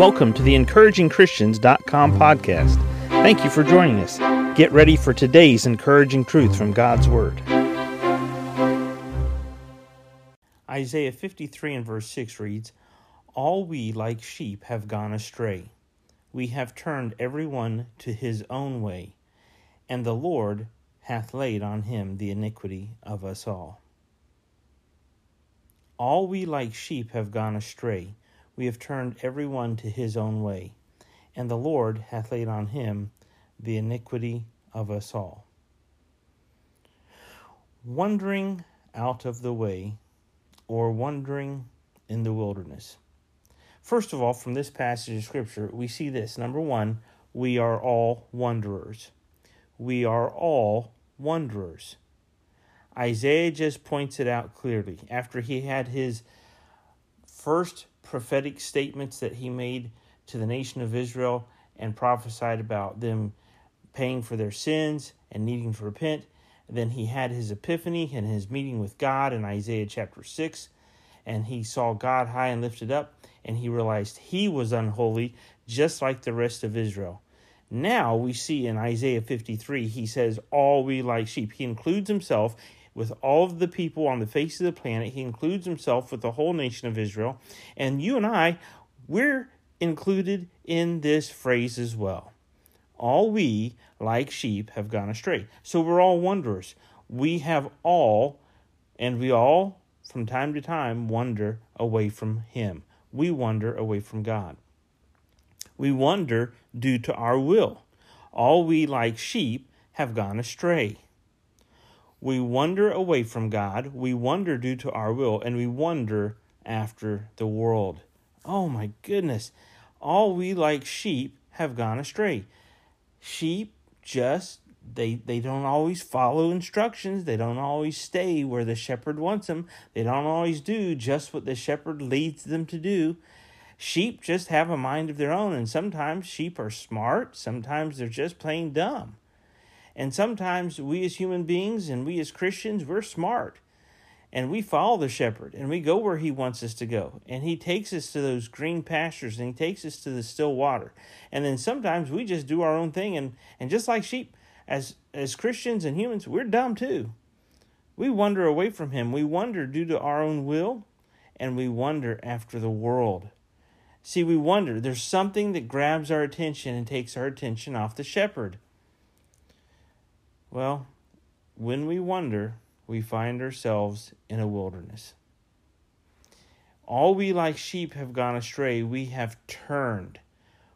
Welcome to the encouragingchristians.com podcast. Thank you for joining us. Get ready for today's encouraging truth from God's Word. Isaiah 53 and verse 6 reads, All we like sheep have gone astray. We have turned every one to his own way, and the Lord hath laid on him the iniquity of us all. All we like sheep have gone astray we have turned every one to his own way, and the Lord hath laid on him the iniquity of us all. Wandering out of the way, or wandering in the wilderness. First of all, from this passage of Scripture, we see this. Number one, we are all wanderers. We are all wanderers. Isaiah just points it out clearly. After he had his first prophetic statements that he made to the nation of Israel and prophesied about them paying for their sins and needing to repent. And then he had his epiphany and his meeting with God in Isaiah chapter 6. And he saw God high and lifted up, and he realized he was unholy, just like the rest of Israel. Now we see in Isaiah 53, he says, All we like sheep. He includes himself with all of the people on the face of the planet. He includes himself with the whole nation of Israel. And you and I, we're included in this phrase as well. All we, like sheep, have gone astray. So we're all wanderers. We have all, and we all, from time to time, wander away from Him. We wander away from God. We wander due to our will. All we, like sheep, have gone astray. We wander away from God, we wander due to our will, and we wander after the world. Oh my goodness. All we like sheep have gone astray. Sheep just they they don't always follow instructions. They don't always stay where the shepherd wants them. They don't always do just what the shepherd leads them to do. Sheep just have a mind of their own and sometimes sheep are smart, sometimes they're just plain dumb. And sometimes we as human beings and we as Christians, we're smart and we follow the shepherd and we go where he wants us to go. And he takes us to those green pastures and he takes us to the still water. And then sometimes we just do our own thing and, and just like sheep, as as Christians and humans, we're dumb too. We wander away from him. We wander due to our own will and we wander after the world. See, we wonder. There's something that grabs our attention and takes our attention off the shepherd. Well, when we wonder, we find ourselves in a wilderness. All we like sheep have gone astray. We have turned.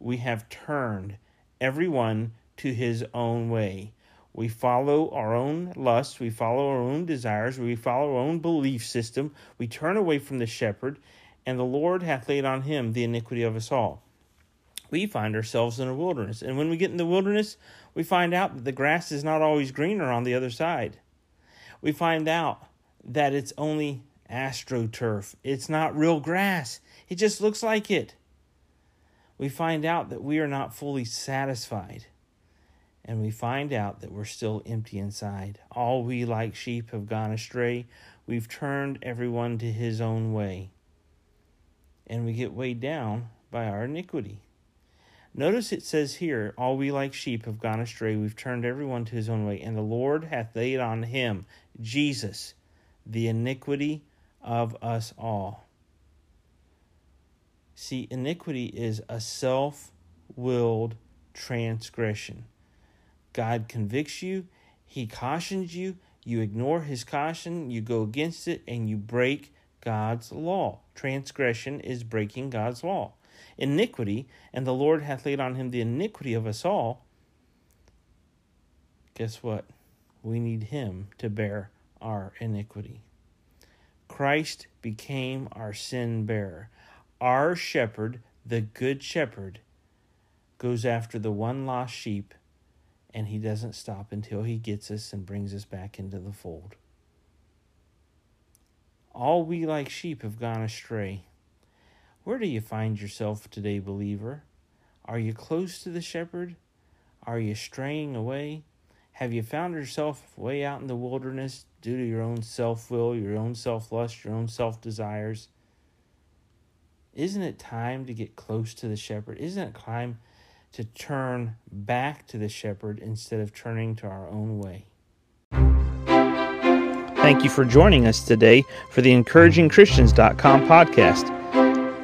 We have turned everyone to his own way. We follow our own lusts. We follow our own desires. We follow our own belief system. We turn away from the shepherd, and the Lord hath laid on him the iniquity of us all we find ourselves in a wilderness. And when we get in the wilderness, we find out that the grass is not always greener on the other side. We find out that it's only astroturf, it's not real grass, it just looks like it. We find out that we are not fully satisfied. And we find out that we're still empty inside. All we like sheep have gone astray. We've turned everyone to his own way. And we get weighed down by our iniquity. Notice it says here, All we like sheep have gone astray. We've turned everyone to his own way. And the Lord hath laid on him, Jesus, the iniquity of us all. See, iniquity is a self willed transgression. God convicts you, He cautions you, you ignore His caution, you go against it, and you break God's law. Transgression is breaking God's law iniquity, and the Lord hath laid on him the iniquity of us all, guess what? We need him to bear our iniquity. Christ became our sin bearer. Our shepherd, the good shepherd, goes after the one lost sheep, and he doesn't stop until he gets us and brings us back into the fold. All we like sheep have gone astray. Where do you find yourself today, believer? Are you close to the shepherd? Are you straying away? Have you found yourself way out in the wilderness due to your own self will, your own self lust, your own self desires? Isn't it time to get close to the shepherd? Isn't it time to turn back to the shepherd instead of turning to our own way? Thank you for joining us today for the encouragingchristians.com podcast